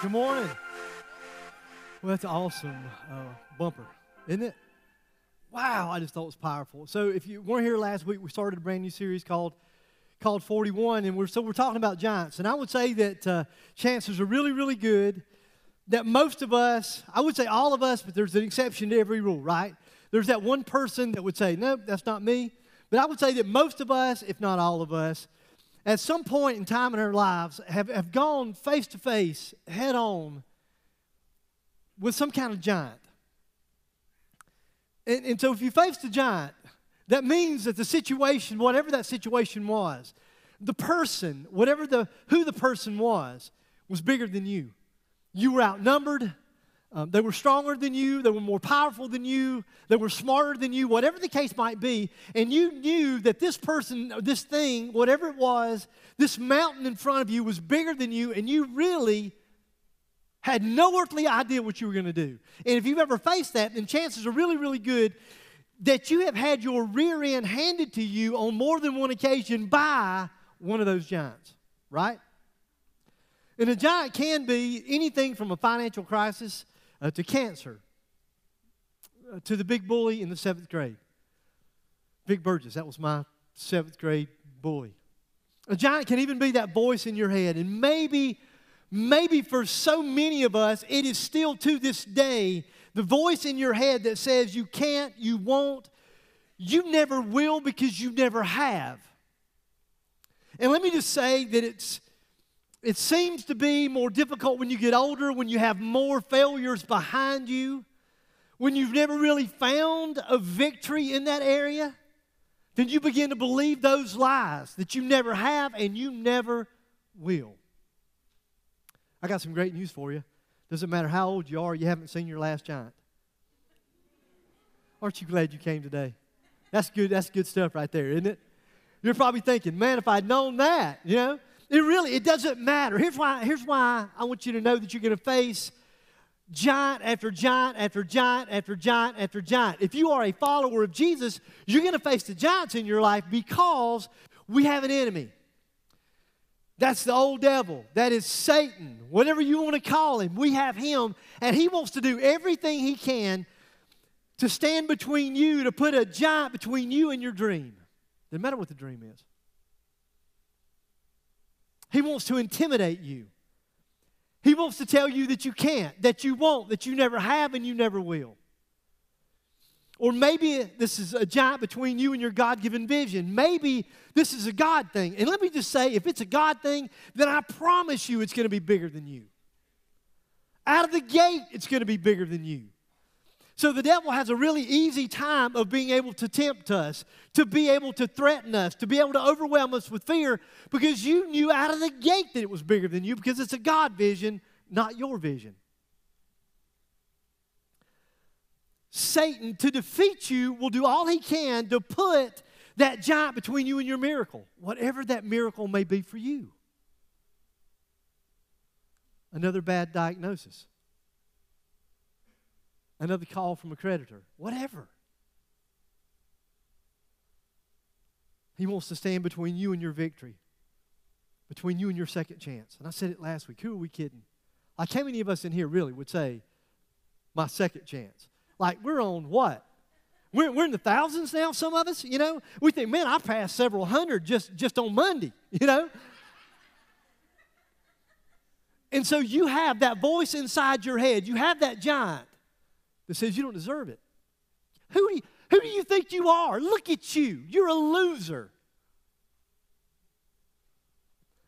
Good morning. Well, that's awesome uh, bumper, isn't it? Wow, I just thought it was powerful. So, if you weren't here last week, we started a brand new series called called 41, and we're so we're talking about giants. And I would say that uh, chances are really, really good that most of us, I would say all of us, but there's an exception to every rule, right? There's that one person that would say, "Nope, that's not me." But I would say that most of us, if not all of us, at some point in time in our lives have, have gone face to face, head on, with some kind of giant. And, and so if you faced a giant, that means that the situation, whatever that situation was, the person, whatever the who the person was, was bigger than you. You were outnumbered. Um, they were stronger than you, they were more powerful than you, they were smarter than you, whatever the case might be. And you knew that this person, this thing, whatever it was, this mountain in front of you was bigger than you, and you really had no earthly idea what you were going to do. And if you've ever faced that, then chances are really, really good that you have had your rear end handed to you on more than one occasion by one of those giants, right? And a giant can be anything from a financial crisis uh, to cancer, uh, to the big bully in the seventh grade. Big Burgess, that was my seventh grade bully. A giant can even be that voice in your head. And maybe, maybe for so many of us, it is still to this day the voice in your head that says you can't, you won't, you never will because you never have. And let me just say that it's it seems to be more difficult when you get older, when you have more failures behind you, when you've never really found a victory in that area. Then you begin to believe those lies that you never have and you never will. I got some great news for you. Doesn't matter how old you are, you haven't seen your last giant. Aren't you glad you came today? That's good, that's good stuff right there, isn't it? You're probably thinking, man, if I'd known that, you know, it really, it doesn't matter. Here's why, here's why I want you to know that you're going to face giant after giant after giant after giant after giant. If you are a follower of Jesus, you're going to face the giants in your life because we have an enemy. That's the old devil. That is Satan. Whatever you want to call him, we have him. And he wants to do everything he can to stand between you, to put a giant between you and your dream. Doesn't matter what the dream is. He wants to intimidate you. He wants to tell you that you can't, that you won't, that you never have, and you never will. Or maybe this is a giant between you and your God given vision. Maybe this is a God thing. And let me just say if it's a God thing, then I promise you it's going to be bigger than you. Out of the gate, it's going to be bigger than you. So the devil has a really easy time of being able to tempt us, to be able to threaten us, to be able to overwhelm us with fear because you knew out of the gate that it was bigger than you because it's a God vision, not your vision. Satan, to defeat you, will do all he can to put that giant between you and your miracle, whatever that miracle may be for you. Another bad diagnosis another call from a creditor, whatever. He wants to stand between you and your victory, between you and your second chance. And I said it last week. Who are we kidding? Like, how many of us in here really would say, my second chance? Like, we're on what? We're, we're in the thousands now, some of us, you know? We think, man, I passed several hundred just, just on Monday, you know? And so you have that voice inside your head. You have that giant that says you don't deserve it. Who do you, who do you think you are? Look at you. You're a loser.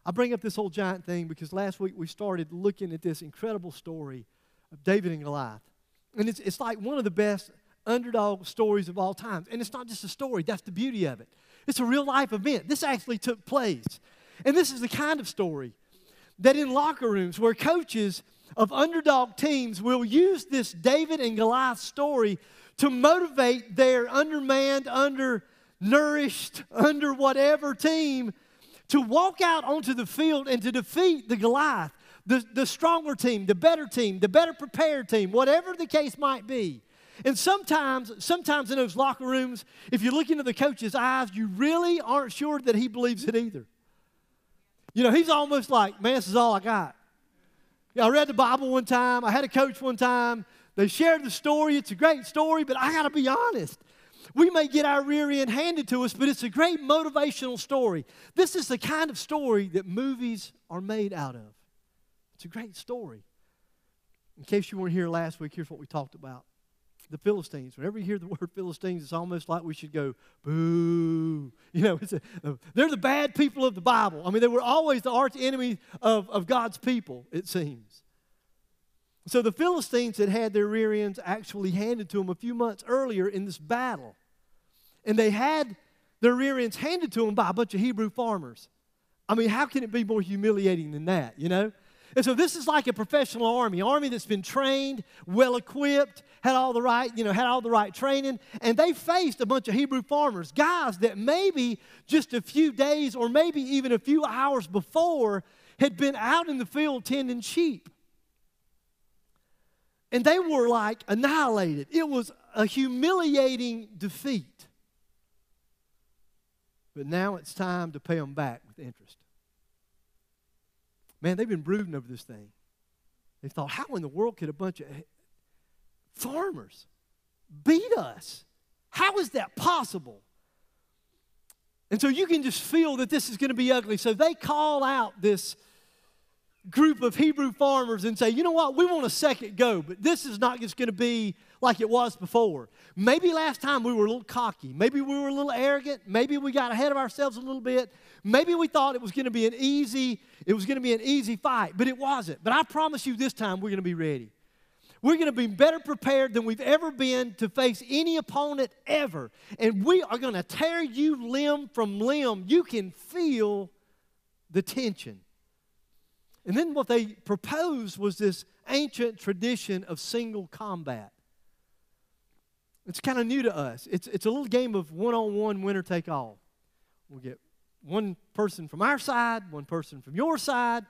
I bring up this whole giant thing because last week we started looking at this incredible story of David and Goliath. And it's, it's like one of the best underdog stories of all time. And it's not just a story, that's the beauty of it. It's a real life event. This actually took place. And this is the kind of story that in locker rooms where coaches of underdog teams will use this David and Goliath story to motivate their undermanned, undernourished, under whatever team to walk out onto the field and to defeat the Goliath, the, the stronger team, the better team, the better prepared team, whatever the case might be. And sometimes, sometimes in those locker rooms, if you look into the coach's eyes, you really aren't sure that he believes it either. You know, he's almost like, man, this is all I got. I read the Bible one time. I had a coach one time. They shared the story. It's a great story, but I got to be honest. We may get our rear end handed to us, but it's a great motivational story. This is the kind of story that movies are made out of. It's a great story. In case you weren't here last week, here's what we talked about the Philistines. Whenever you hear the word Philistines, it's almost like we should go, boo. You know, a, they're the bad people of the Bible. I mean, they were always the arch enemy of, of God's people, it seems. So the Philistines had had their rear ends actually handed to them a few months earlier in this battle. And they had their rear ends handed to them by a bunch of Hebrew farmers. I mean, how can it be more humiliating than that, you know? And so this is like a professional army, army that's been trained, well equipped, had all the right, you know, had all the right training, and they faced a bunch of Hebrew farmers, guys that maybe just a few days or maybe even a few hours before had been out in the field tending sheep. And they were like annihilated. It was a humiliating defeat. But now it's time to pay them back with interest. Man, they've been brooding over this thing. They thought, how in the world could a bunch of farmers beat us? How is that possible? And so you can just feel that this is going to be ugly. So they call out this group of Hebrew farmers and say, you know what, we want a second go, but this is not just going to be like it was before. Maybe last time we were a little cocky. Maybe we were a little arrogant. Maybe we got ahead of ourselves a little bit. Maybe we thought it was going to be an easy, it was going to be an easy fight, but it wasn't. But I promise you this time we're going to be ready. We're going to be better prepared than we've ever been to face any opponent ever. And we are going to tear you limb from limb. You can feel the tension. And then what they proposed was this ancient tradition of single combat. It's kind of new to us. It's, it's a little game of one on one, winner take all. We'll get one person from our side, one person from your side,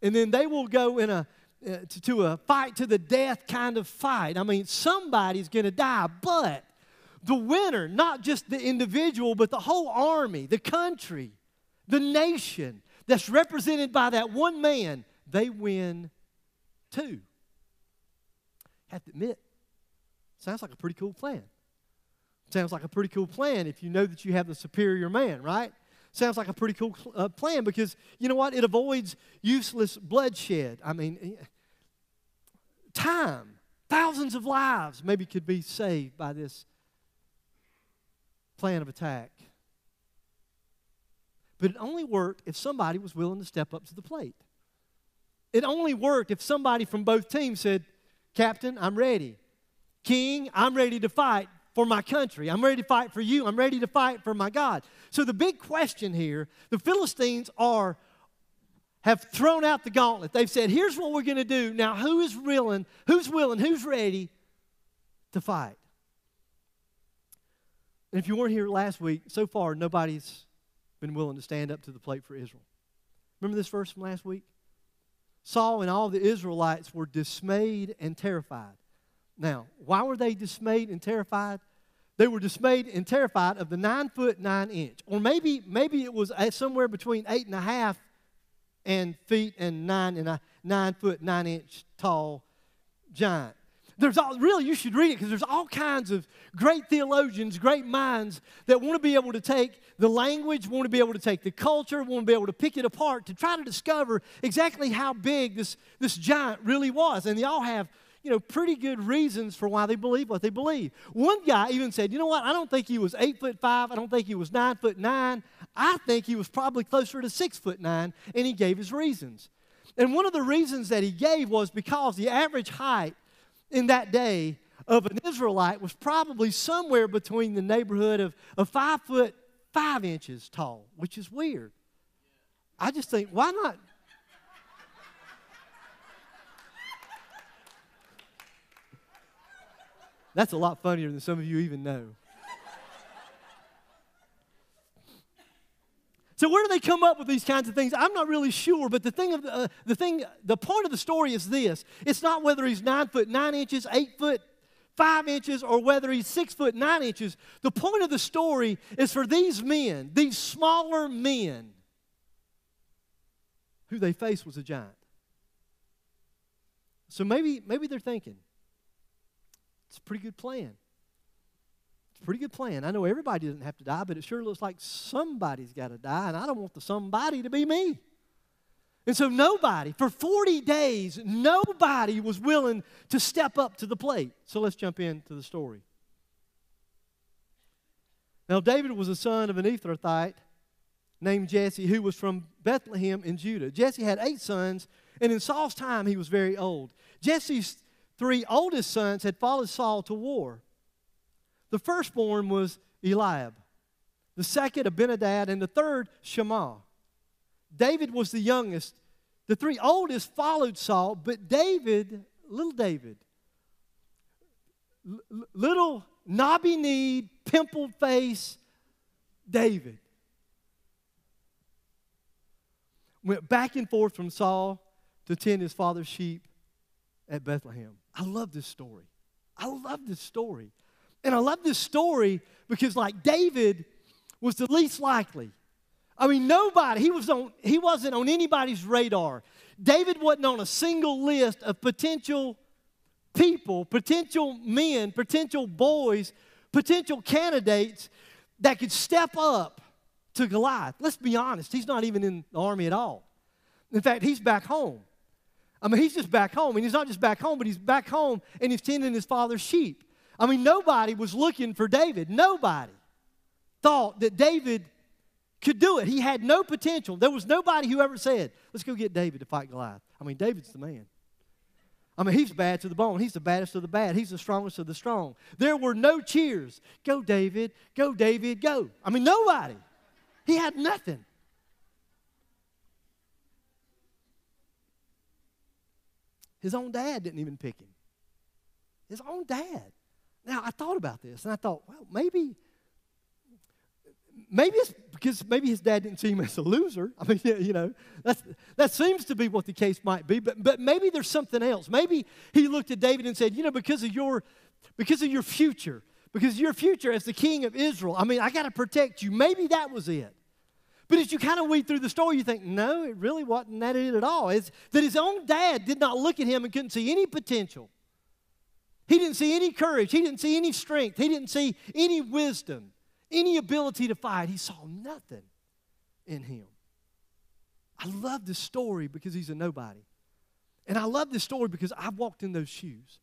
and then they will go in a uh, to, to a fight to the death kind of fight. I mean, somebody's going to die, but the winner, not just the individual, but the whole army, the country, the nation that's represented by that one man, they win too. Have to admit, sounds like a pretty cool plan. Sounds like a pretty cool plan if you know that you have the superior man, right? sounds like a pretty cool uh, plan because you know what? It avoids useless bloodshed. I mean, eh, time, thousands of lives maybe could be saved by this plan of attack. But it only worked if somebody was willing to step up to the plate. It only worked if somebody from both teams said, Captain, I'm ready. King, I'm ready to fight for my country. I'm ready to fight for you. I'm ready to fight for my God. So the big question here, the Philistines are have thrown out the gauntlet. They've said, "Here's what we're going to do. Now who is willing? Who's willing? Who's ready to fight?" And if you weren't here last week, so far nobody's been willing to stand up to the plate for Israel. Remember this verse from last week? Saul and all the Israelites were dismayed and terrified. Now, why were they dismayed and terrified? They were dismayed and terrified of the nine foot nine inch, or maybe maybe it was somewhere between eight and a half and feet and nine and a nine foot nine inch tall giant. There's all, really, you should read it because there's all kinds of great theologians, great minds that want to be able to take the language, want to be able to take the culture, want to be able to pick it apart to try to discover exactly how big this, this giant really was. And they all have you know, pretty good reasons for why they believe what they believe. One guy even said, you know what, I don't think he was eight foot five, I don't think he was nine foot nine, I think he was probably closer to six foot nine, and he gave his reasons. And one of the reasons that he gave was because the average height in that day of an Israelite was probably somewhere between the neighborhood of, of five foot five inches tall, which is weird. I just think, why not? That's a lot funnier than some of you even know. So where do they come up with these kinds of things? I'm not really sure, but the thing of the, uh, the thing, the point of the story is this: it's not whether he's nine foot nine inches, eight foot five inches, or whether he's six foot nine inches. The point of the story is for these men, these smaller men, who they faced was a giant. So maybe, maybe they're thinking, it's a pretty good plan It's a pretty good plan. I know everybody doesn't have to die, but it sure looks like somebody's got to die, and I don't want the somebody to be me. And so, nobody, for 40 days, nobody was willing to step up to the plate. So, let's jump into the story. Now, David was a son of an Ephrathite named Jesse, who was from Bethlehem in Judah. Jesse had eight sons, and in Saul's time, he was very old. Jesse's three oldest sons had followed Saul to war. The firstborn was Eliab, the second, Abinadab, and the third, Shammah. David was the youngest. The three oldest followed Saul, but David, little David, little knobby kneed, pimpled face David, went back and forth from Saul to tend his father's sheep at Bethlehem. I love this story. I love this story. And I love this story because, like, David was the least likely. I mean, nobody, he, was on, he wasn't on anybody's radar. David wasn't on a single list of potential people, potential men, potential boys, potential candidates that could step up to Goliath. Let's be honest, he's not even in the army at all. In fact, he's back home. I mean, he's just back home. And he's not just back home, but he's back home and he's tending his father's sheep. I mean, nobody was looking for David. Nobody thought that David could do it. He had no potential. There was nobody who ever said, let's go get David to fight Goliath. I mean, David's the man. I mean, he's bad to the bone. He's the baddest of the bad. He's the strongest of the strong. There were no cheers. Go, David. Go, David. Go. I mean, nobody. He had nothing. His own dad didn't even pick him. His own dad. Now, I thought about this and I thought, well, maybe, maybe it's because maybe his dad didn't see him as a loser. I mean, you know, that's, that seems to be what the case might be, but, but maybe there's something else. Maybe he looked at David and said, you know, because of your, because of your future, because your future as the king of Israel, I mean, I got to protect you. Maybe that was it. But as you kind of weed through the story, you think, no, it really wasn't that it at all. It's that his own dad did not look at him and couldn't see any potential. He didn't see any courage. He didn't see any strength. He didn't see any wisdom, any ability to fight. He saw nothing in him. I love this story because he's a nobody. And I love this story because I've walked in those shoes.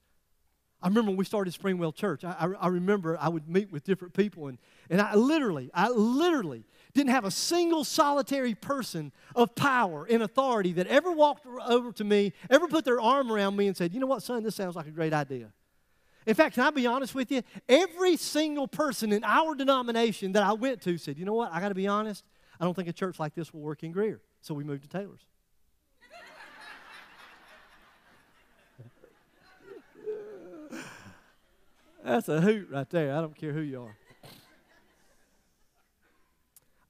I remember when we started Springwell Church, I, I, I, remember I would meet with different people, and, and I literally, I literally didn't have a single solitary person of power and authority that ever walked over to me, ever put their arm around me and said, You know what, son, this sounds like a great idea. In fact, can I be honest with you? Every single person in our denomination that I went to said, you know what, I got to be honest, I don't think a church like this will work in Greer. So we moved to Taylors. That's a hoot right there. I don't care who you are.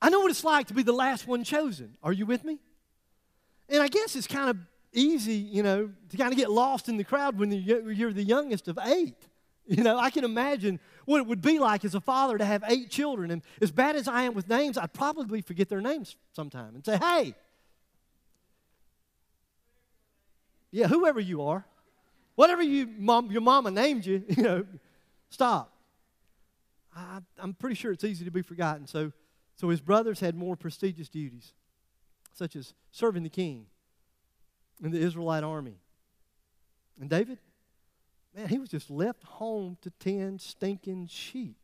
I know what it's like to be the last one chosen. Are you with me? And I guess it's kind of easy, you know, to kind of get lost in the crowd when you're the youngest of eight. You know, I can imagine what it would be like as a father to have eight children. And as bad as I am with names, I'd probably forget their names sometime and say, hey, yeah, whoever you are, whatever you mom, your mama named you, you know, stop. I, I'm pretty sure it's easy to be forgotten. So, so his brothers had more prestigious duties, such as serving the king, in the Israelite army. And David, man, he was just left home to tend stinking sheep.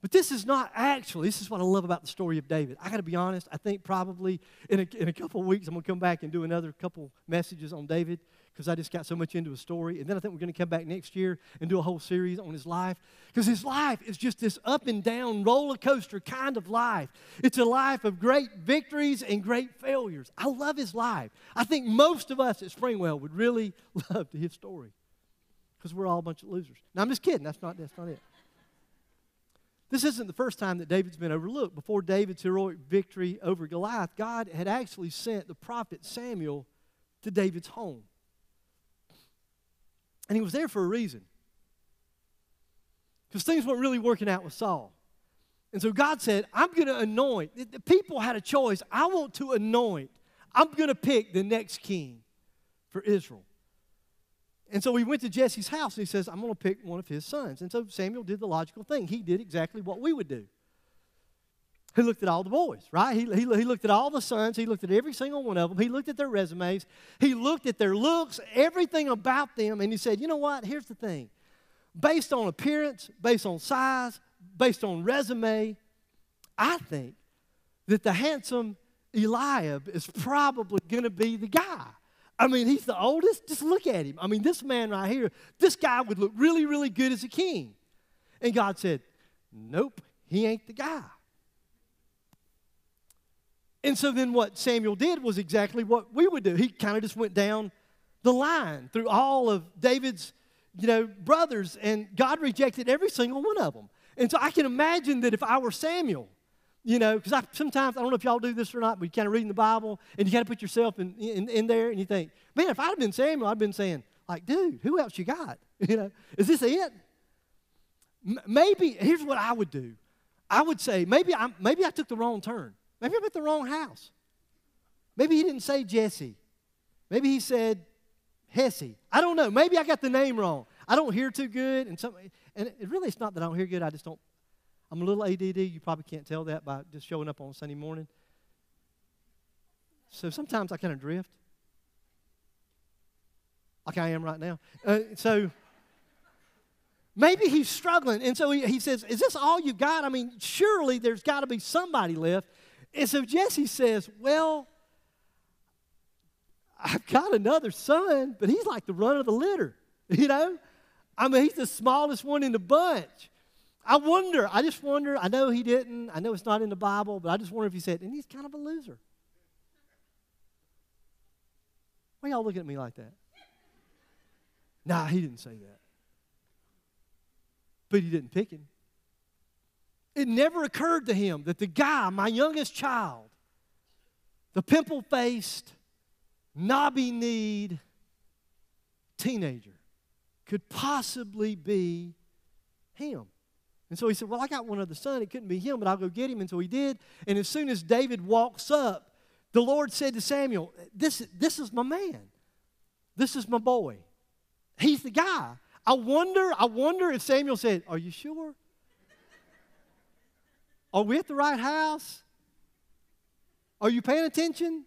But this is not actually, this is what I love about the story of David. I got to be honest, I think probably in a, in a couple weeks I'm going to come back and do another couple messages on David because I just got so much into his story. And then I think we're going to come back next year and do a whole series on his life because his life is just this up and down roller coaster kind of life. It's a life of great victories and great failures. I love his life. I think most of us at Springwell would really love his story. because we're all a bunch of losers. Now, I'm just kidding. That's not, that's not it. This isn't the first time that David's been overlooked. Before David's heroic victory over Goliath, God had actually sent the prophet Samuel to David's home. And he was there for a reason. Because things weren't really working out with Saul. And so God said, I'm going to anoint. The people had a choice. I want to anoint. I'm going to pick the next king for Israel. And so he went to Jesse's house and he says, I'm going to pick one of his sons. And so Samuel did the logical thing. He did exactly what we would do. He looked at all the boys, right? He, he, he looked at all the sons. He looked at every single one of them. He looked at their resumes. He looked at their looks, everything about them. And he said, You know what? Here's the thing. Based on appearance, based on size, based on resume, I think that the handsome Eliab is probably going to be the guy. I mean, he's the oldest. Just look at him. I mean, this man right here, this guy would look really, really good as a king. And God said, Nope, he ain't the guy. And so then what Samuel did was exactly what we would do. He kind of just went down the line through all of David's, you know, brothers, and God rejected every single one of them. And so I can imagine that if I were Samuel, you know, because I sometimes, I don't know if y'all do this or not, but you kind of read in the Bible and you kind of put yourself in, in, in there and you think, man, if I'd have been Samuel, I'd been saying, like, dude, who else you got? You know, is this it? M- maybe, here's what I would do. I would say, maybe I, maybe I took the wrong turn. Maybe I'm at the wrong house. Maybe he didn't say Jesse. Maybe he said Hesse. I don't know. Maybe I got the name wrong. I don't hear too good, and some, and it really it's not that I don't hear good. I just don't I'm a little ADD. You probably can't tell that by just showing up on Sunday morning. So sometimes I kind of drift, like I am right now. Uh, so maybe he's struggling. And so he, he says, Is this all you got? I mean, surely there's got to be somebody left. And so Jesse says, Well, I've got another son, but he's like the run of the litter, you know? I mean, he's the smallest one in the bunch. I wonder, I just wonder, I know he didn't, I know it's not in the Bible, but I just wonder if he said, and he's kind of a loser. Why y'all looking at me like that? Nah, he didn't say that. But he didn't pick him. It never occurred to him that the guy, my youngest child, the pimple faced, knobby kneed teenager, could possibly be him. And so he said, Well, I got one other son. It couldn't be him, but I'll go get him. And so he did. And as soon as David walks up, the Lord said to Samuel, This, this is my man. This is my boy. He's the guy. I wonder, I wonder if Samuel said, Are you sure? Are we at the right house? Are you paying attention?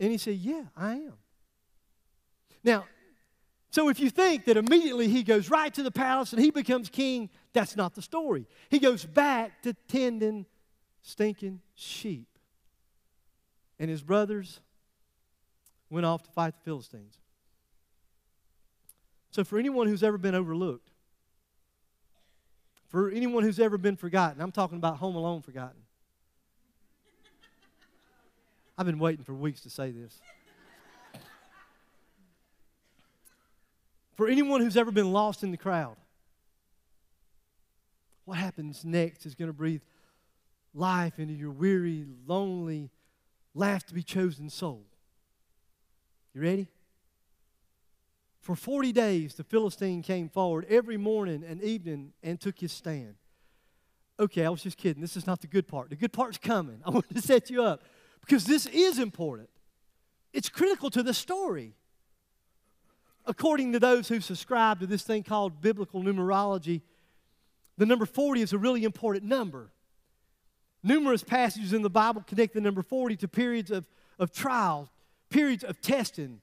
And he said, Yeah, I am. Now, so if you think that immediately he goes right to the palace and he becomes king, that's not the story. He goes back to tending stinking sheep. And his brothers went off to fight the Philistines. So, for anyone who's ever been overlooked, for anyone who's ever been forgotten, I'm talking about Home Alone forgotten. I've been waiting for weeks to say this. For anyone who's ever been lost in the crowd, what happens next is going to breathe life into your weary, lonely, last to be chosen soul. You ready? For 40 days, the Philistine came forward every morning and evening and took his stand. Okay, I was just kidding. This is not the good part. The good part's coming. I want to set you up because this is important. It's critical to the story according to those who subscribe to this thing called biblical numerology, the number 40 is a really important number. Numerous passages in the Bible connect the number 40 to periods of, of trial, periods of testing,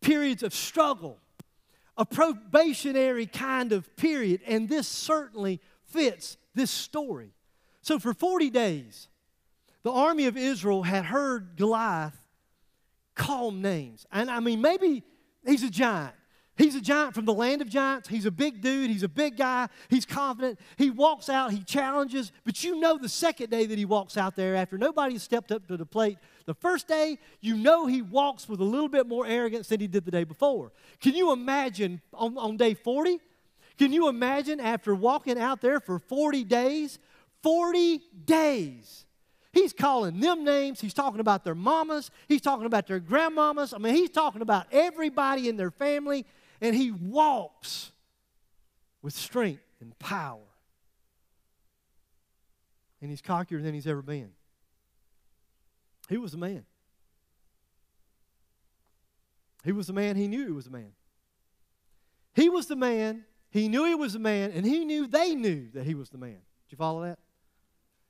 periods of struggle, a probationary kind of period, and this certainly fits this story. So, for 40 days, the army of Israel had heard Goliath call names. And I mean, maybe He's a giant. He's a giant from the land of giants. He's a big dude. He's a big guy. He's confident. He walks out, he challenges. But you know the second day that he walks out there after nobody stepped up to the plate, the first day, you know he walks with a little bit more arrogance than he did the day before. Can you imagine on, on day 40? Can you imagine after walking out there for 40 days? 40 days. He's calling them names. He's talking about their mamas. He's talking about their grandmamas. I mean, he's talking about everybody in their family and he walks with strength and power. And he's cockier than he's ever been. He was a man. He was the man, he knew he was a man. He was the man, he knew he was a man, and he knew they knew that he was the man. Did you follow that?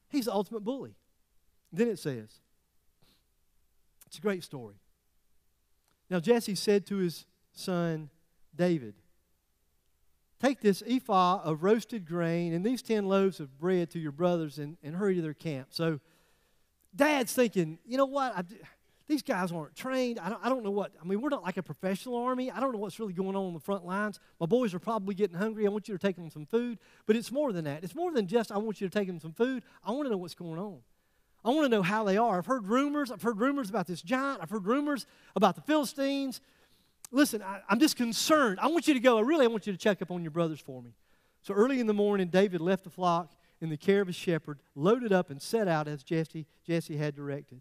He's the ultimate bully. Then it says, it's a great story. Now Jesse said to his son David, Take this ephah of roasted grain and these 10 loaves of bread to your brothers and, and hurry to their camp. So, dad's thinking, you know what? I, these guys aren't trained. I don't, I don't know what. I mean, we're not like a professional army. I don't know what's really going on on the front lines. My boys are probably getting hungry. I want you to take them some food. But it's more than that. It's more than just, I want you to take them some food. I want to know what's going on. I want to know how they are. I've heard rumors. I've heard rumors about this giant. I've heard rumors about the Philistines listen, I, am just concerned. I want you to go. I really I want you to check up on your brothers for me. So early in the morning, David left the flock in the care of a shepherd, loaded up, and set out as Jesse, Jesse had directed.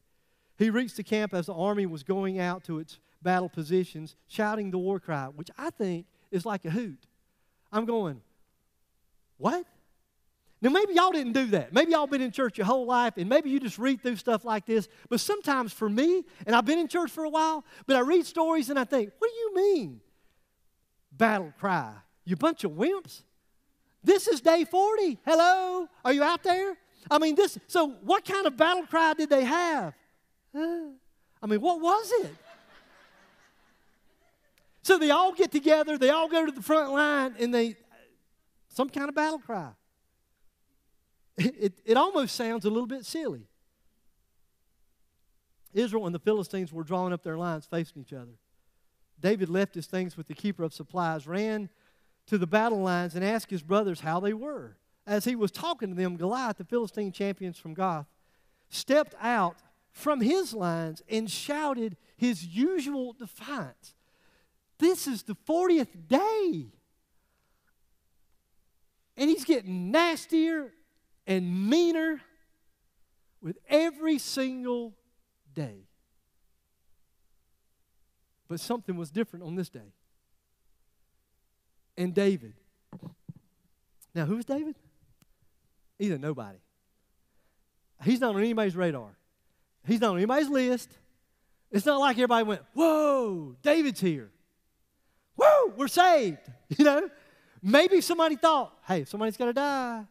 He reached the camp as the army was going out to its battle positions, shouting the war cry, which I think is like a hoot. I'm going, what? Now, maybe y'all didn't do that. Maybe y'all been in church your whole life, and maybe you just read through stuff like this. But sometimes for me, and I've been in church for a while, but I read stories and I think, what do you mean? Battle cry. You bunch of wimps. This is day 40. Hello? Are you out there? I mean, this, so what kind of battle cry did they have? I mean, what was it? so they all get together, they all go to the front line, and they, some kind of battle cry. It, it, almost sounds a little bit silly. Israel and the Philistines were drawing up their lines facing each other. David left his things with the keeper of supplies, ran to the battle lines, and asked his brothers how they were. As he was talking to them, Goliath, the Philistine champions from Gath, stepped out from his lines and shouted his usual defiance. This is the 40th day. And he's getting nastier and meaner with every single day. But something was different on this day. And David. Now, who's David? A nobody. He's not on anybody's radar. He's not on anybody's list. It's not like everybody went, Whoa, David's here. Whoa, we're saved. You know? Maybe somebody thought, hey, somebody's got to die.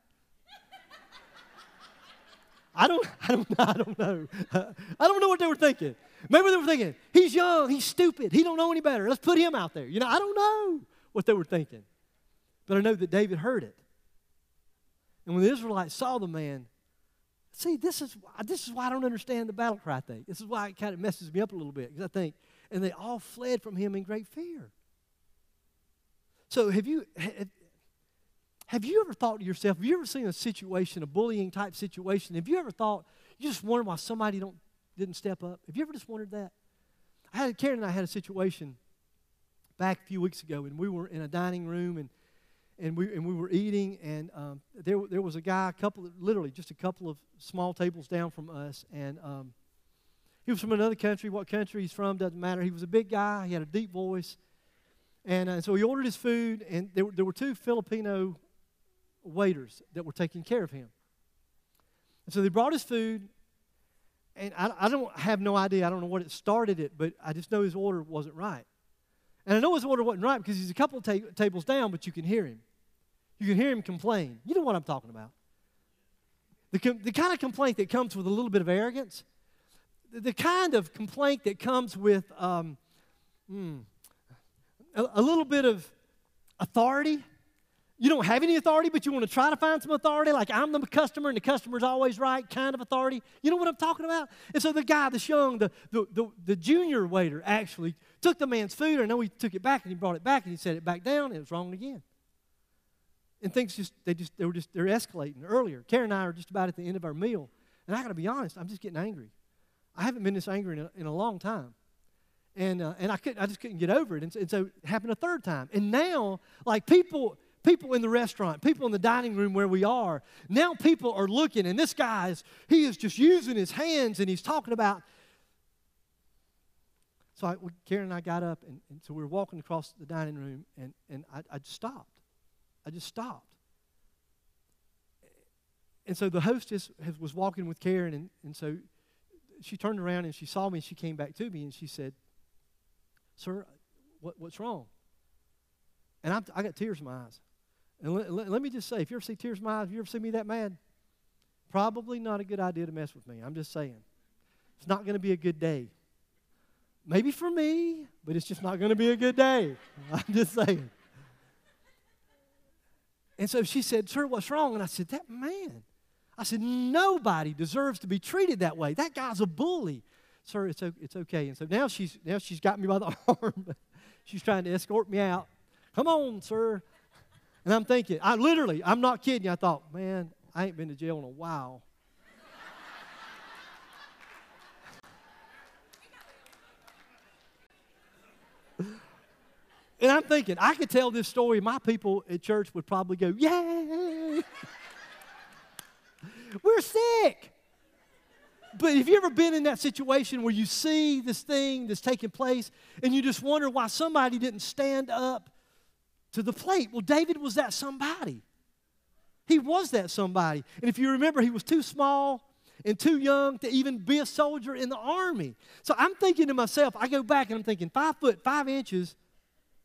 I don't, I don't, I don't know. I don't know what they were thinking. Maybe they were thinking, he's young, he's stupid, he don't know any better. Let's put him out there. You know, I don't know what they were thinking. But I know that David heard it. And when the Israelites saw the man, see, this is, this is why I don't understand the battle cry thing. This is why it kind of messes me up a little bit. Because I think, and they all fled from him in great fear. So have you, have you ever thought to yourself, have you ever seen a situation, a bullying type situation? Have you ever thought, you just wonder why somebody don't, didn't step up? Have you ever just wondered that? I had, Karen and I had a situation back a few weeks ago, and we were in a dining room, and, and, we, and we were eating, and um, there, there was a guy, a couple, literally just a couple of small tables down from us, and um, he was from another country. What country he's from doesn't matter. He was a big guy. He had a deep voice. And uh, so he ordered his food, and there, there were two Filipino waiters that were taking care of him. And so they brought his food, and I, I don't have no idea. I don't know what it started it, but I just know his order wasn't right. And I know his order wasn't right because he's a couple ta- tables down, but you can hear him. You can hear him complain. You know what I'm talking about. The, com- the kind of complaint that comes with a little bit of arrogance, the, the kind of complaint that comes with um, hmm, a, a little bit of authority you don't have any authority, but you want to try to find some authority, like I'm the customer and the customer's always right kind of authority. You know what I'm talking about? And so the guy, the young, the, the, the, the junior waiter actually took the man's food. I know he took it back and he brought it back and he set it back down and it was wrong again. And things just, they just, they were just, they're escalating earlier. Karen and I are just about at the end of our meal. And I got to be honest, I'm just getting angry. I haven't been this angry in a, in a long time. And, uh, and I, couldn't, I just couldn't get over it. And, and so it happened a third time. And now, like people, people in the restaurant, people in the dining room where we are. Now people are looking, and this guy is, he is just using his hands and he's talking about. So I, Karen and I got up, and, and, so we were walking across the dining room, and, and I, I just stopped. I just stopped. And so the hostess was walking with Karen, and, and so she turned around and she saw me, and she came back to me, and she said, Sir, what, what's wrong? And I'm, i got tears in my eyes. And let, let, me just say, if you ever see tears in my eyes, if you ever see me that mad, probably not a good idea to mess with me. I'm just saying. It's not going to be a good day. Maybe for me, but it's just not going to be a good day. I'm just saying. And so she said, Sir, what's wrong? And I said, That man. I said, Nobody deserves to be treated that way. That guy's a bully. Sir, it's, it's okay. And so now she's, now she's got me by the arm. she's trying to escort me out. Come on, sir. And I'm thinking, I literally, I'm not kidding. I thought, man, I ain't been to jail in a while. and I'm thinking, I could tell this story. My people at church would probably go, Yay! We're sick. But have you ever been in that situation where you see this thing that's taking place and you just wonder why somebody didn't stand up to the plate. Well, David was that somebody. He was that somebody. And if you remember, he was too small and too young to even be a soldier in the army. So I'm thinking to myself, I go back and I'm thinking, five foot, five inches.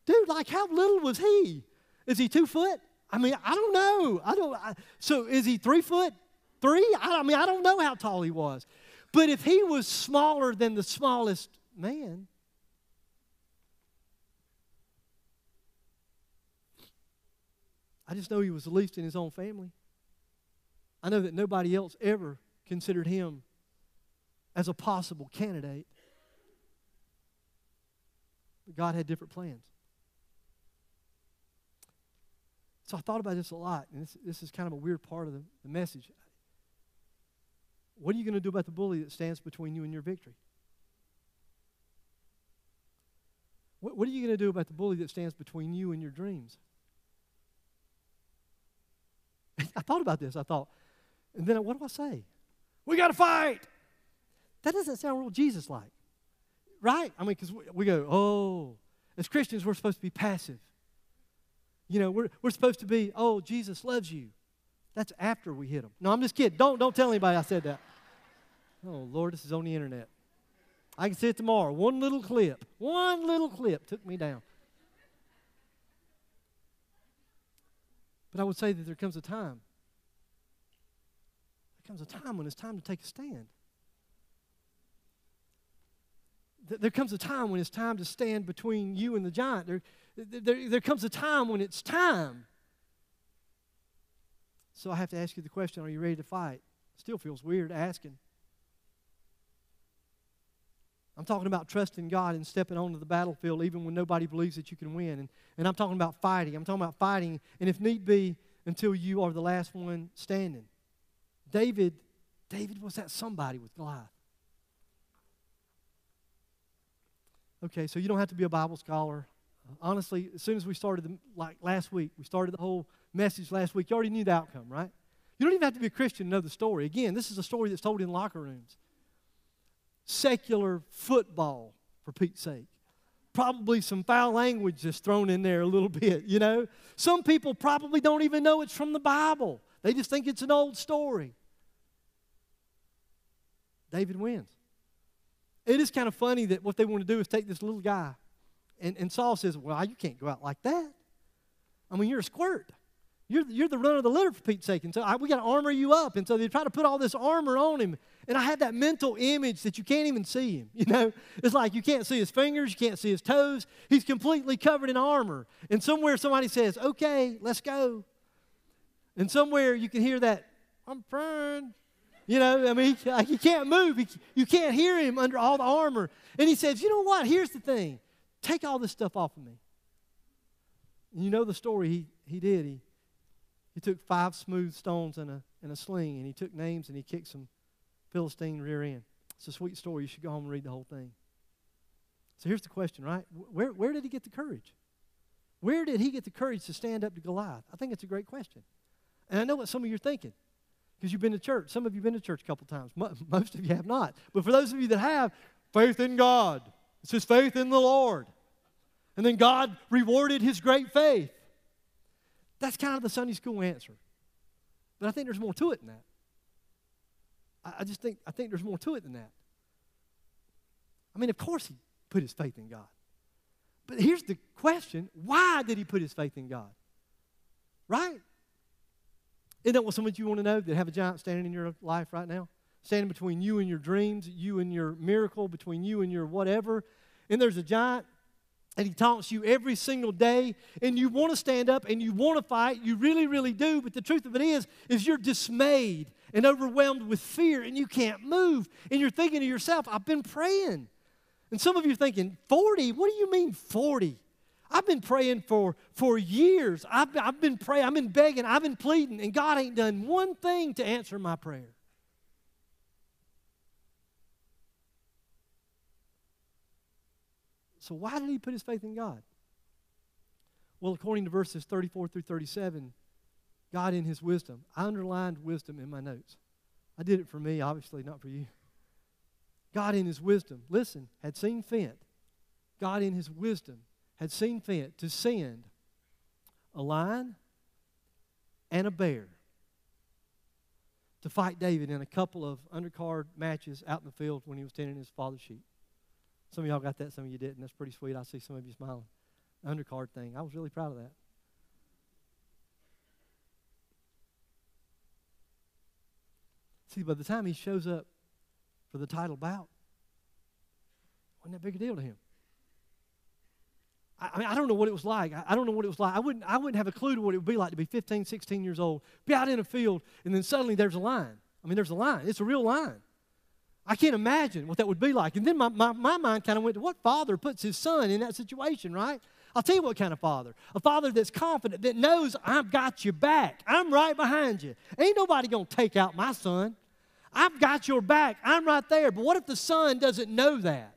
Dude, like how little was he? Is he two foot? I mean, I don't know. I don't. I, so is he three foot? Three? I, I mean, I don't know how tall he was. But if he was smaller than the smallest man, I just know he was the least in his own family. I know that nobody else ever considered him as a possible candidate. But God had different plans. So I thought about this a lot, and this, this is kind of a weird part of the, the message. What are you going to do about the bully that stands between you and your victory? What, what are you going to do about the bully that stands between you and your dreams? I thought about this. I thought, and then what do I say? We got to fight. That doesn't sound real Jesus like, right? I mean, because we, we go, oh, as Christians, we're supposed to be passive. You know, we're, we're supposed to be, oh, Jesus loves you. That's after we hit them. No, I'm just kidding. Don't, don't tell anybody I said that. Oh, Lord, this is on the internet. I can see it tomorrow. One little clip, one little clip took me down. But I would say that there comes a time. There comes a time when it's time to take a stand. There comes a time when it's time to stand between you and the giant. There, there, there comes a time when it's time. So I have to ask you the question are you ready to fight? Still feels weird asking. I'm talking about trusting God and stepping onto the battlefield even when nobody believes that you can win. And, and I'm talking about fighting. I'm talking about fighting, and if need be, until you are the last one standing. David, David was that somebody with Goliath. Okay, so you don't have to be a Bible scholar. Honestly, as soon as we started, the, like last week, we started the whole message last week, you already knew the outcome, right? You don't even have to be a Christian to know the story. Again, this is a story that's told in locker rooms secular football, for Pete's sake. Probably some foul language just thrown in there a little bit, you know? Some people probably don't even know it's from the Bible, they just think it's an old story. David wins. It is kind of funny that what they want to do is take this little guy, and, and Saul says, Well, you can't go out like that. I mean, you're a squirt. You're, you're the run of the litter for Pete's sake. And so I, we got to armor you up. And so they try to put all this armor on him. And I had that mental image that you can't even see him. You know, it's like you can't see his fingers, you can't see his toes. He's completely covered in armor. And somewhere somebody says, okay, let's go. And somewhere you can hear that, I'm praying. You know, I mean, like he can't move. He, you can't hear him under all the armor. And he says, you know what? Here's the thing. Take all this stuff off of me. And you know the story he, he did. He, he took five smooth stones and a, and a sling, and he took names and he kicked some Philistine rear end. It's a sweet story. You should go home and read the whole thing. So here's the question, right? Where, where did he get the courage? Where did he get the courage to stand up to Goliath? I think it's a great question. And I know what some of you are thinking because you've been to church. Some of you have been to church a couple times. Most of you have not. But for those of you that have, faith in God. It says faith in the Lord. And then God rewarded his great faith. That's kind of the Sunday school answer. But I think there's more to it than that. I, just think I think there's more to it than that. I mean, of course he put his faith in God. But here's the question why did he put his faith in God? Right? Isn't that what some of you want to know that have a giant standing in your life right now? Standing between you and your dreams, you and your miracle, between you and your whatever. And there's a giant and he taunts you every single day and you want to stand up and you want to fight you really really do but the truth of it is is you're dismayed and overwhelmed with fear and you can't move and you're thinking to yourself i've been praying. And some of you are thinking 40 what do you mean 40 i've been praying for for years. I've, I've been praying i've been begging i've been pleading and god ain't done one thing to answer my prayer So, why did he put his faith in God? Well, according to verses 34 through 37, God in his wisdom, I underlined wisdom in my notes. I did it for me, obviously, not for you. God in his wisdom, listen, had seen fit. God in his wisdom had seen fit to send a lion and a bear to fight David in a couple of undercard matches out in the field when he was tending his father's sheep. Some of y'all got that, some of you didn't. That's pretty sweet. I see some of you smiling. Undercard thing. I was really proud of that. See, by the time he shows up for the title bout, wasn't that big a deal to him? I, I mean, I don't know what it was like. I, I, don't know what it was like. I wouldn't, I wouldn't have a clue to what it would be like to be 15, 16 years old, be out in a field, and then suddenly there's a line. I mean, there's a line. It's a real line. I can't imagine what that would be like. And then my, my, my mind kind of went to what father puts his son in that situation, right? I'll tell you what kind of father. A father that's confident, that knows I've got you back. I'm right behind you. Ain't nobody going to take out my son. I've got your back. I'm right there. But what if the son doesn't know that?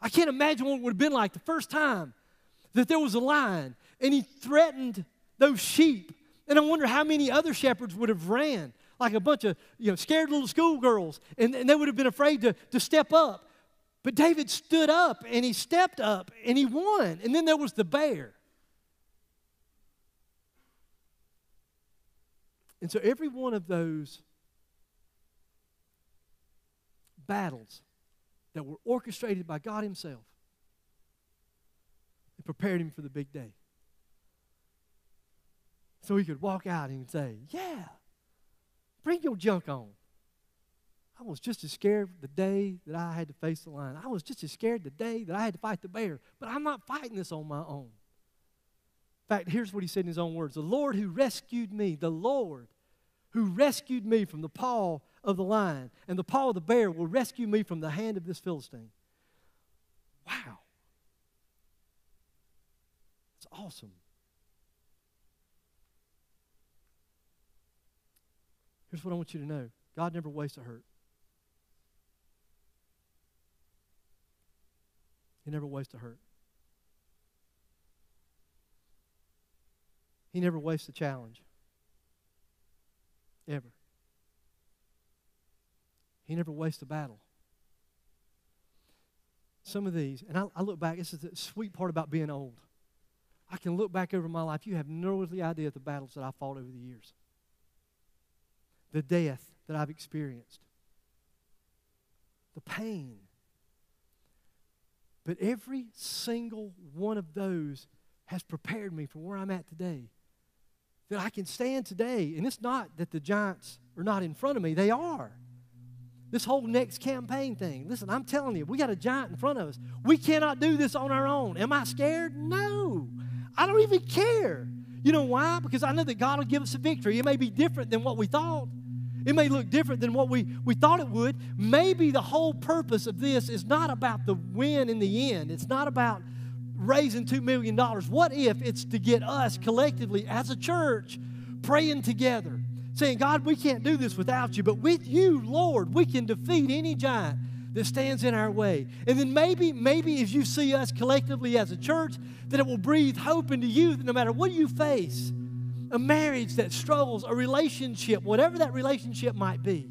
I can't imagine what it would have been like the first time that there was a lion and he threatened those sheep. And I wonder how many other shepherds would have ran like a bunch of you know, scared little schoolgirls, and, and they would have been afraid to, to step up. But David stood up and he stepped up and he won. And then there was the bear. And so every one of those battles that were orchestrated by God Himself it prepared him for the big day. So he could walk out and say, Yeah, Bring your junk on. I was just as scared the day that I had to face the lion. I was just as scared the day that I had to fight the bear. But I'm not fighting this on my own. In fact, here's what he said in his own words The Lord who rescued me, the Lord who rescued me from the paw of the lion and the paw of the bear will rescue me from the hand of this Philistine. Wow. It's awesome. Here's what I want you to know God never wastes a hurt. He never wastes a hurt. He never wastes a challenge. Ever. He never wastes a battle. Some of these, and I, I look back, this is the sweet part about being old. I can look back over my life. You have no idea of the battles that I fought over the years the death that I've experienced, the pain. But every single one of those has prepared me for where I'm at today. That I can stand today. And it's not that the giants are not in front of me, they are. This whole next campaign thing. Listen, I'm telling you, we got a giant in front of us. We cannot do this on our own. Am I scared? No. I don't even care. You know why? Because I know that God will give us a victory. It may be different than what we thought. It may look different than what we, we thought it would. Maybe the whole purpose of this is not about the win in the end. It's not about raising $2 million. What if it's to get us collectively as a church praying together, saying, God, we can't do this without you, but with you, Lord, we can defeat any giant that stands in our way. And then maybe, maybe as you see us collectively as a church, that it will breathe hope into you that no matter what you face, a marriage that struggles, a relationship, whatever that relationship might be,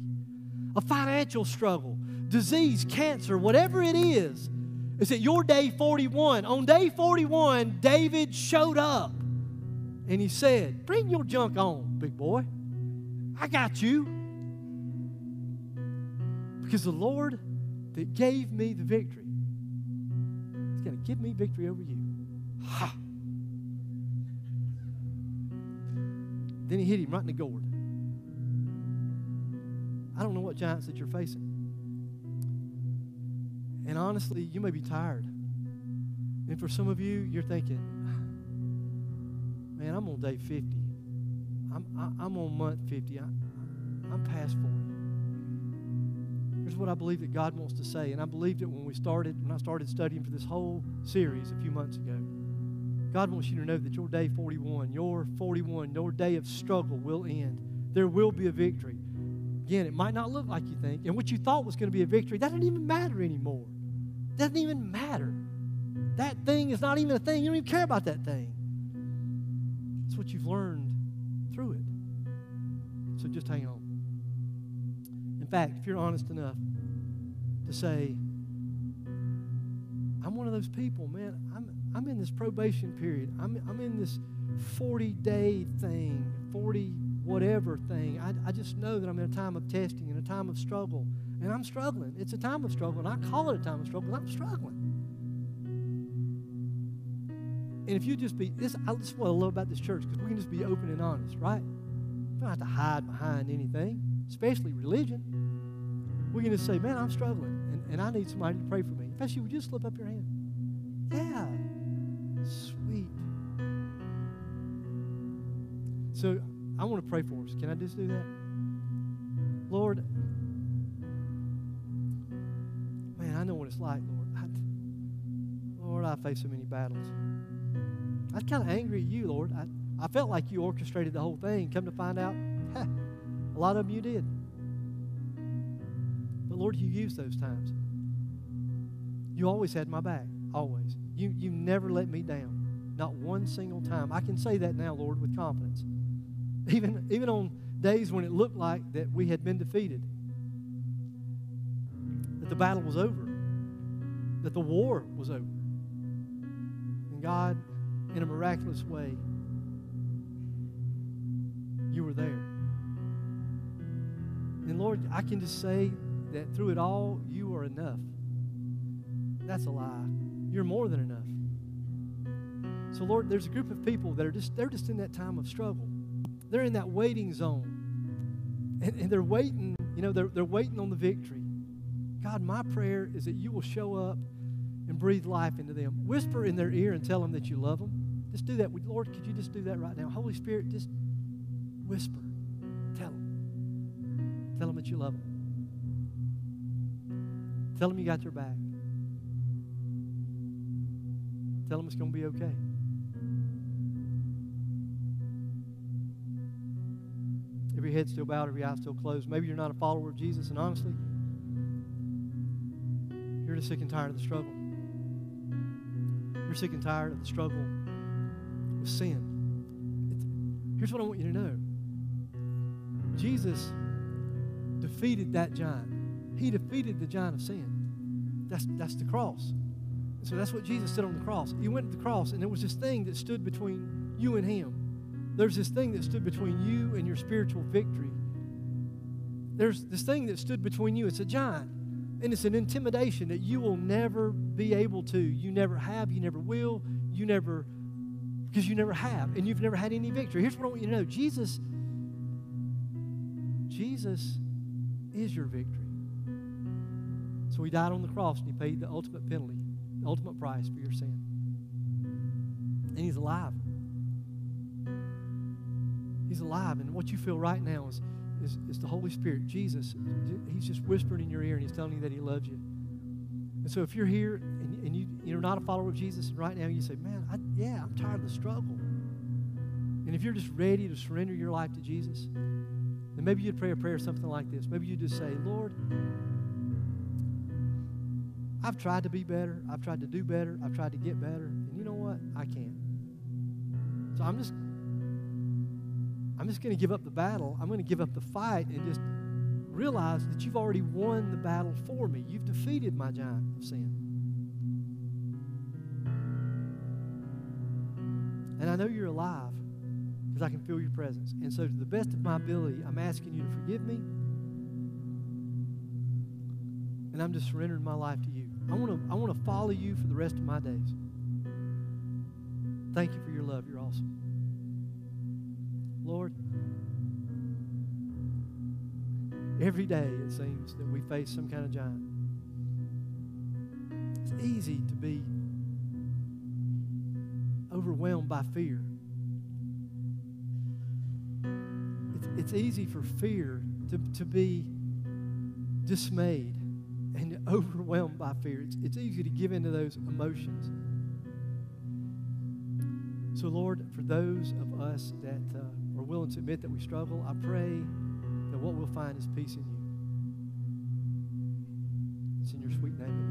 a financial struggle, disease, cancer, whatever it is, is that your day 41. On day 41, David showed up and he said, Bring your junk on, big boy. I got you. Because the Lord that gave me the victory is going to give me victory over you. Ha! Then he hit him right in the gourd. I don't know what giants that you're facing. And honestly, you may be tired. And for some of you, you're thinking, man, I'm on day 50. I'm, I, am on month 50. I, I'm past 40. Here's what I believe that God wants to say. And I believed it when we started, when I started studying for this whole series a few months ago. God wants you to know that your day 41, your 41, your day of struggle will end. There will be a victory. Again, it might not look like you think. And what you thought was going to be a victory, that doesn't even matter anymore. It doesn't even matter. That thing is not even a thing. You don't even care about that thing. It's what you've learned through it. So just hang on. Fact, if you're honest enough to say, I'm one of those people, man, I'm, I'm in this probation period. I'm, I'm in this 40 day thing, 40 whatever thing. I, I just know that I'm in a time of testing and a time of struggle. And I'm struggling. It's a time of struggle. And I call it a time of struggle, I'm struggling. And if you just be, this, I just what I love about this church, because we can just be open and honest, right? We don't have to hide behind anything, especially religion. We can just say, man, I'm struggling, and, and I need somebody to pray for me. Fact, you would just slip up your hand. Yeah. Sweet. So I want to pray for us. Can I just do that? Lord, man, I know what it's like, Lord. I, Lord, I face so many battles. I was kind of angry at you, Lord. I, I felt like you orchestrated the whole thing. Come to find out, a lot of you did. Lord, you used those times. You always had my back, always. You, you never let me down, not one single time. I can say that now, Lord, with confidence. Even, even on days when it looked like that we had been defeated, that the battle was over, that the war was over. And God, in a miraculous way, you were there. And Lord, I can just say that through it all, you are enough. That's a lie. You're more than enough. So, Lord, there's a group of people that are just, they're just in that time of struggle. They're in that waiting zone. And, and they're waiting, you know, they're, they're waiting on the victory. God, my prayer is that you will show up and breathe life into them. Whisper in their ear and tell them that you love them. Just do that. Lord, could you just do that right now? Holy Spirit, just whisper. Tell them. Tell them that you love them. Tell them you got their back. Tell them it's going to be okay. Every head still bowed, every eye still closed. Maybe you're not a follower of Jesus, and honestly, you're just sick and tired of the struggle. You're sick and tired of the struggle with sin. It's, here's what I want you to know Jesus defeated that giant. He defeated the giant of sin. That's, that's the cross. So that's what Jesus did on the cross. He went to the cross, and there was this thing that stood between you and Him. There's this thing that stood between you and your spiritual victory. There's this thing that stood between you. It's a giant, and it's an intimidation that you will never be able to. You never have, you never will, you never because you never have, and you've never had any victory. Here's what I want you to know Jesus, Jesus is your victory. So he died on the cross and he paid the ultimate penalty, the ultimate price for your sin. And he's alive. He's alive. And what you feel right now is, is, is the Holy Spirit, Jesus. He's just whispering in your ear and he's telling you that he loves you. And so if you're here and, and you, you're not a follower of Jesus, and right now you say, man, I, yeah, I'm tired of the struggle. And if you're just ready to surrender your life to Jesus, then maybe you'd pray a prayer something like this. Maybe you'd just say, Lord, I've tried to be better. I've tried to do better. I've tried to get better. And you know what? I can't. So I'm just I'm just going to give up the battle. I'm going to give up the fight and just realize that you've already won the battle for me. You've defeated my giant of sin. And I know you're alive because I can feel your presence. And so, to the best of my ability, I'm asking you to forgive me. And I'm just surrendering my life to you. I want to I want to follow you for the rest of my days. Thank you for your love. You're awesome. Lord, every day it seems that we face some kind of giant. It's easy to be overwhelmed by fear. It's, it's easy for fear to, to be dismayed overwhelmed by fear. It's, it's easy to give into those emotions. So, Lord, for those of us that uh, are willing to admit that we struggle, I pray that what we'll find is peace in you. It's in your sweet name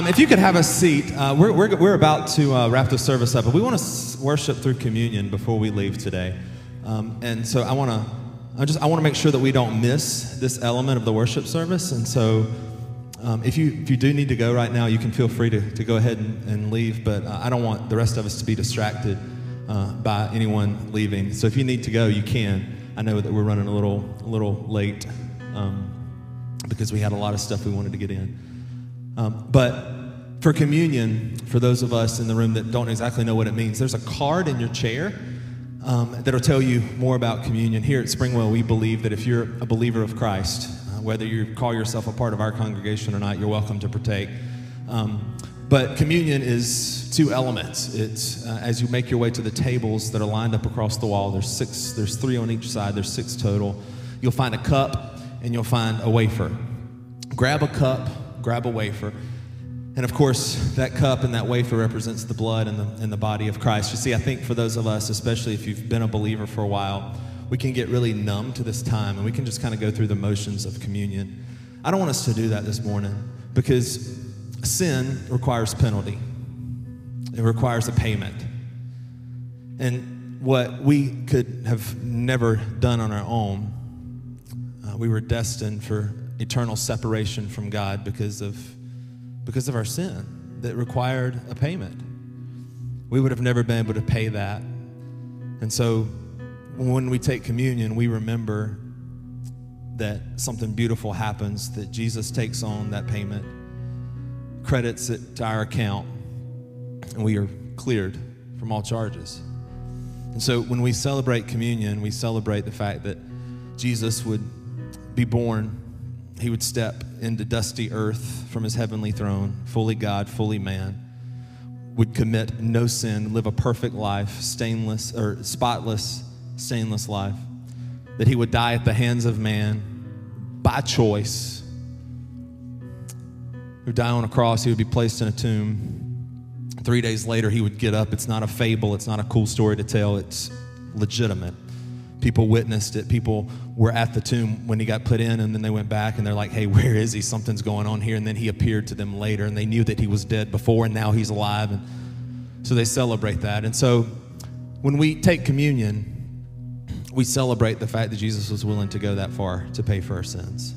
Um, if you could have a seat, uh, we're, we're, we're about to uh, wrap the service up, but we want to s- worship through communion before we leave today. Um, and so I want to, I just, I want to make sure that we don't miss this element of the worship service. And so, um, if you if you do need to go right now, you can feel free to, to go ahead and, and leave. But uh, I don't want the rest of us to be distracted uh, by anyone leaving. So if you need to go, you can. I know that we're running a little a little late um, because we had a lot of stuff we wanted to get in. Um, but for communion, for those of us in the room that don't exactly know what it means, there's a card in your chair um, that'll tell you more about communion. Here at Springwell, we believe that if you're a believer of Christ, uh, whether you call yourself a part of our congregation or not, you're welcome to partake. Um, but communion is two elements. It's uh, as you make your way to the tables that are lined up across the wall. There's six. There's three on each side. There's six total. You'll find a cup and you'll find a wafer. Grab a cup. Grab a wafer. And of course, that cup and that wafer represents the blood and the, and the body of Christ. You see, I think for those of us, especially if you've been a believer for a while, we can get really numb to this time and we can just kind of go through the motions of communion. I don't want us to do that this morning because sin requires penalty, it requires a payment. And what we could have never done on our own, uh, we were destined for eternal separation from God because of because of our sin that required a payment. We would have never been able to pay that. And so when we take communion, we remember that something beautiful happens, that Jesus takes on that payment, credits it to our account, and we are cleared from all charges. And so when we celebrate communion, we celebrate the fact that Jesus would be born he would step into dusty earth from his heavenly throne, fully God, fully man, would commit no sin, live a perfect life, stainless or spotless, stainless life, that he would die at the hands of man by choice. He would die on a cross, he would be placed in a tomb. Three days later, he would get up. It's not a fable, it's not a cool story to tell, it's legitimate. People witnessed it. People were at the tomb when he got put in, and then they went back and they're like, hey, where is he? Something's going on here. And then he appeared to them later, and they knew that he was dead before, and now he's alive. And so they celebrate that. And so when we take communion, we celebrate the fact that Jesus was willing to go that far to pay for our sins.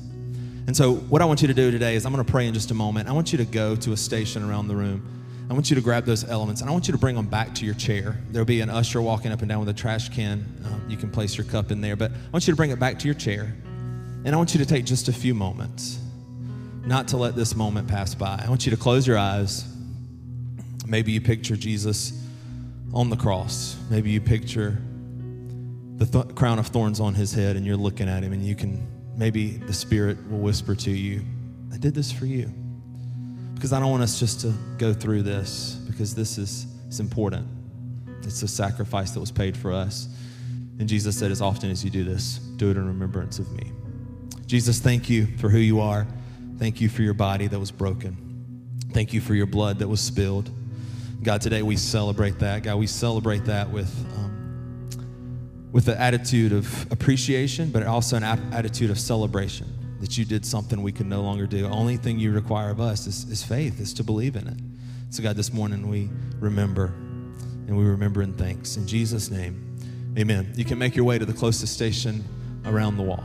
And so, what I want you to do today is I'm going to pray in just a moment. I want you to go to a station around the room. I want you to grab those elements and I want you to bring them back to your chair. There'll be an usher walking up and down with a trash can. Um, you can place your cup in there, but I want you to bring it back to your chair. And I want you to take just a few moments, not to let this moment pass by. I want you to close your eyes. Maybe you picture Jesus on the cross. Maybe you picture the th- crown of thorns on his head and you're looking at him and you can, maybe the Spirit will whisper to you, I did this for you because I don't want us just to go through this because this is it's important. It's a sacrifice that was paid for us. And Jesus said, as often as you do this, do it in remembrance of me. Jesus, thank you for who you are. Thank you for your body that was broken. Thank you for your blood that was spilled. God, today we celebrate that. God, we celebrate that with, um, with the attitude of appreciation, but also an attitude of celebration that you did something we could no longer do. Only thing you require of us is, is faith, is to believe in it. So, God, this morning we remember and we remember in thanks. In Jesus' name, amen. You can make your way to the closest station around the wall.